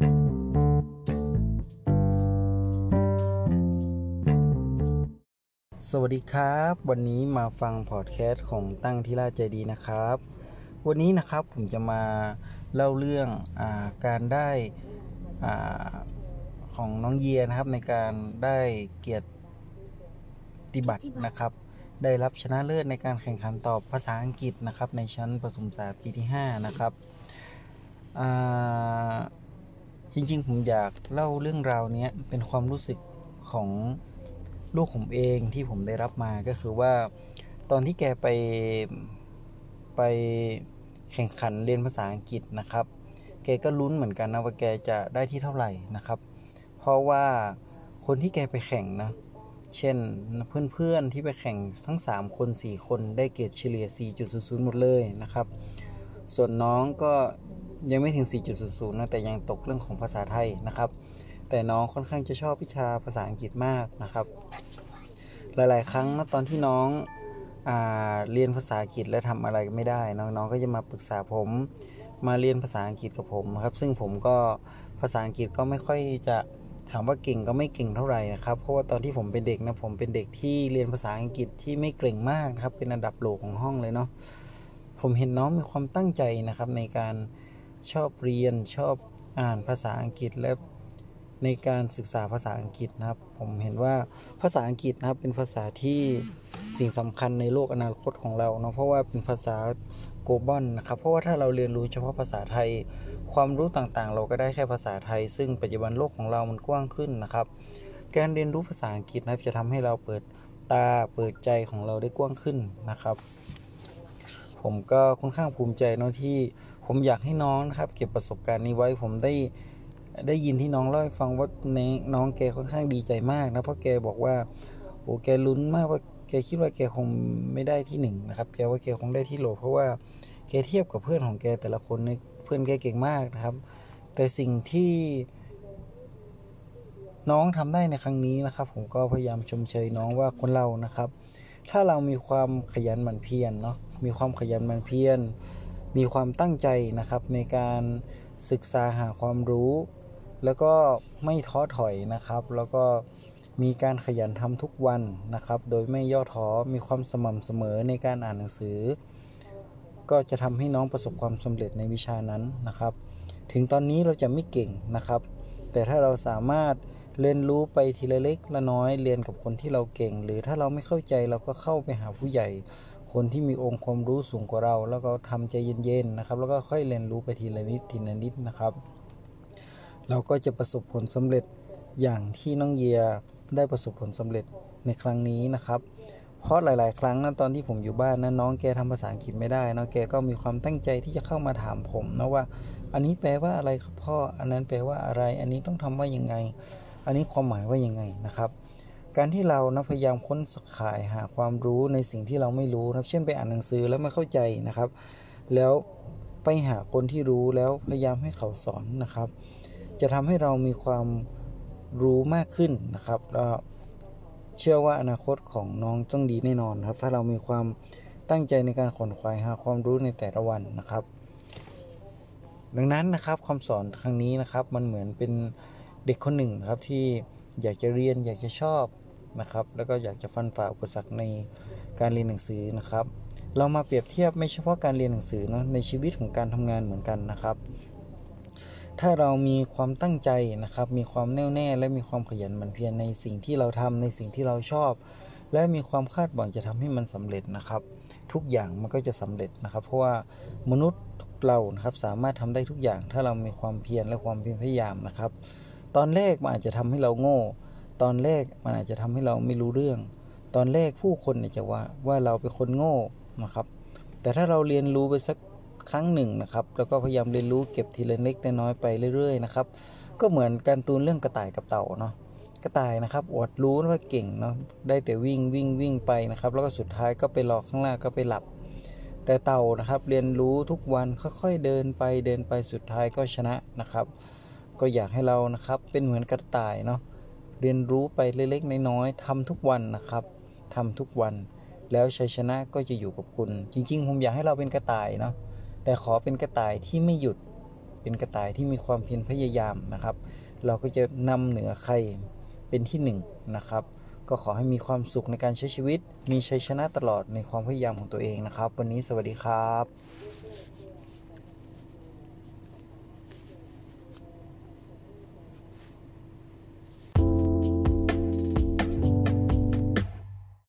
สวัสดีครับ วันนี้มาฟังพอดแคสต์ของตั้งที่ราใจดีนะครับ วันนี้นะครับผมจะมาเล่าเรื่องอาการได้อาของน้องเยียนะครับในการได้เกียรติบัตรนะครับ ได้รับชนะเลิศในการแข่งขันตอบภาษาอังกฤษนะครับ ในชั้นประถมศึกษาปีที่ 5 นะครับอา จริงๆ ผมอยากเล่าเรื่องราวนี้เป็นความรู้สึกของลูกผมเองที่ผมได้รับมาก็คือว่าตอนที่แกไปไปแข่งขันเรียนภาษาอังกฤษนะครับ แกก็ลุ้นเหมือนกันนะว่าแกจะได้ที่เท่าไหร่นะครับ เพราะว่าคนที่แกไปแข่งนะ เช่นเพื่อนๆที่ไปแข่งทั้ง 3 คน 4 คนได้เกรดเฉลี่ย 4.00 หมดเลยนะครับ ส่วนน้องก็ ยังไม่ถึง 4.00 นะ แต่ยังตกเรื่องของภาษาไทยนะครับ แต่น้องค่อนข้างจะชอบวิชาภาษาอังกฤษมากนะครับ หลาย ๆ ครั้งนะตอนที่น้องอเรียนภาษาอังกฤษและทำอะไรไม่ได้ น้องๆก็จะมาปรึกษาผม มาเรียนภาษาอังกฤษกับผมครับ ซึ่งผมก็ภาษาอังกฤษก็ไม่ค่อยจะถามว่าเก่งก็ไม่เก่งเท่าไหร่นะครับ เพราะว่าตอนที่ผมเป็นเด็กนะผมเป็นเด็กที่เรียนภาษาอังกฤษที่ไม่เก่งมากครับ เป็นอันดับโหลของห้องเลยเนาะ ผมเห็นน้องมีความตั้งใจนะครับในการ ชอบเรียนชอบอ่านภาษาอังกฤษและในการศึกษาภาษาอังกฤษนะครับ ผมเห็นว่าภาษาอังกฤษนะครับเป็นภาษาที่สิ่งสำคัญในโลกอนาคตของเราเนาะเพราะว่าเป็นภาษาโกลบอลนะครับ เพราะว่าถ้าเราเรียนรู้เฉพาะภาษาไทย ความรู้ต่างๆ เราก็ได้แค่ภาษาไทย ซึ่งปัจจุบันโลกของเรามันกว้างขึ้นนะครับ การเรียนรู้ภาษาอังกฤษนะครับจะทำให้เราเปิดตาเปิดใจของเราได้กว้างขึ้นนะครับ ผมก็ค่อนข้างภูมิใจเนาะที่ ผมอยากให้น้องนะครับ เก็บประสบการณ์นี้ไว้ผมได้ได้ยินที่น้องเล่าให้ฟังว่าน้องแกค่อนข้างดีใจมากนะเพราะแกบอกว่าโอ้แกลุ้นมากว่าแกคิดว่าแกคงไม่ได้ที่หนึ่งนะครับแกว่าแกคงได้ที่โหลเพราะว่าแกเทียบกับเพื่อนของแกแต่ละคนเนี่ยเพื่อนแกเก่งมากนะครับ แต่สิ่งที่น้องทำได้ในครั้งนี้นะครับ ผมก็พยายามชมเชยน้องว่าคนเรานะครับ ถ้าเรามีความขยันหมั่นเพียรเนาะมีความขยันหมั่นเพียร มีความตั้งใจนะครับในการศึกษาหาความรู้ แล้วก็ไม่ท้อถอยนะครับ แล้วก็มีการขยันทำทุกวันนะครับ โดยไม่ย่อท้อมีความสม่ำเสมอในการอ่านหนังสือ ก็จะทำให้น้องประสบความสำเร็จในวิชานั้นนะครับ ถึงตอนนี้เราจะไม่เก่งนะครับ แต่ถ้าเราสามารถเรียนรู้ไปทีละเล็กละน้อยเรียนกับคนที่เราเก่ง หรือถ้าเราไม่เข้าใจเราก็เข้าไปหาผู้ใหญ่ คนที่มีองค์ความรู้สูงกว่าเรา แล้วก็ทำใจเย็นๆนะครับ แล้วก็ค่อยเรียนรู้ไปทีละนิดทีละนิดนะครับ เราก็จะประสบผลสำเร็จอย่างที่น้องเยียได้ประสบผลสำเร็จในครั้งนี้นะครับ เพราะหลาย ๆ ครั้งนะตอนที่ผมอยู่บ้านนะน้องแกทำภาษาอังกฤษไม่ได้น้องแกก็มีความตั้งใจที่จะเข้ามาถามผมนะว่า อันนี้แปลว่าอะไรครับพ่อ อันนั้นแปลว่าอะไร อันนี้ต้องทำว่ายังไง อันนี้ความหมายว่ายังไงนะครับ การที่เรานะพยายามค้นขายหาความรู้ในสิ่งที่เราไม่รู้นะเช่นไปอ่านหนังสือแล้วไม่เข้าใจนะครับ แล้วไปหาคนที่รู้แล้วพยายามให้เขาสอนนะครับ จะทำให้เรามีความรู้มากขึ้นนะครับเชื่อว่าอนาคตของน้องต้องดีแน่นอนครับ ถ้าเรามีความตั้งใจในการขนขวายหาความรู้ในแต่ละวันนะครับ ดังนั้นนะครับคำสอนครั้งนี้นะครับมันเหมือนเป็นเด็กคนหนึ่งนะครับที่อยากจะเรียนอยากจะชอบ นะครับ แล้วก็อยากจะฟันฝ่าอุปสรรคในการเรียนหนังสือนะครับ เรามาเปรียบเทียบไม่เฉพาะการเรียนหนังสือนะในชีวิตของการทำงานเหมือนกันนะครับ ถ้าเรามีความตั้งใจนะครับ มีความแน่วแน่ และมีความขยันหมั่นเพียรในสิ่งที่เราทำในสิ่งที่เราชอบ และมีความคาดหวังจะทำให้มันสำเร็จนะครับ ทุกอย่างมันก็จะสำเร็จนะครับ เพราะว่ามนุษย์เรานะครับสามารถทำได้ทุกอย่าง ถ้าเรามีความเพียรและความพยายามนะครับ ตอนแรกมันอาจจะทำให้เราโง่ ตอนแรกมันอาจจะทำให้เราไม่รู้เรื่อง ตอนแรกผู้คนเนี่ยจะว่าว่าเราเป็นคนโง่นะครับ แต่ถ้าเราเรียนรู้ไปสักครั้งหนึ่งนะครับ แล้วก็พยายามเรียนรู้เก็บทีละเล็กน้อยไปเรื่อยๆนะครับ ก็เหมือนการตูนเรื่องกระต่ายกับเต่าเนาะกระต่ายนะครับอดรู้ว่าเก่งเนาะได้แต่วิ่งวิ่งวิ่งไปนะครับ แล้วก็สุดท้ายก็ไปรอข้างล่างก็ไปหลับ แต่เต่านะครับเรียนรู้ทุกวันค่อยๆเดินไปเดินไปสุดท้ายก็ชนะนะครับ ก็อยากให้เรานะครับเป็นเหมือนกระต่ายเนาะ เรียนรู้ไปเล็กๆน้อยๆทำทุกวันนะครับทำทุกวัน แล้วชัยชนะก็จะอยู่กับคุณ จริงๆผมอยากให้เราเป็นกระต่ายเนาะแต่ขอเป็นกระต่ายที่ไม่หยุด เป็นกระต่ายที่มีความเพียรพยายามนะครับ เราก็จะนำเหนือใครเป็นที่หนึ่งนะครับ ก็ขอให้มีความสุขในการใช้ชีวิต มีชัยชนะตลอดในความพยายามของตัวเองนะครับ วันนี้สวัสดีครับ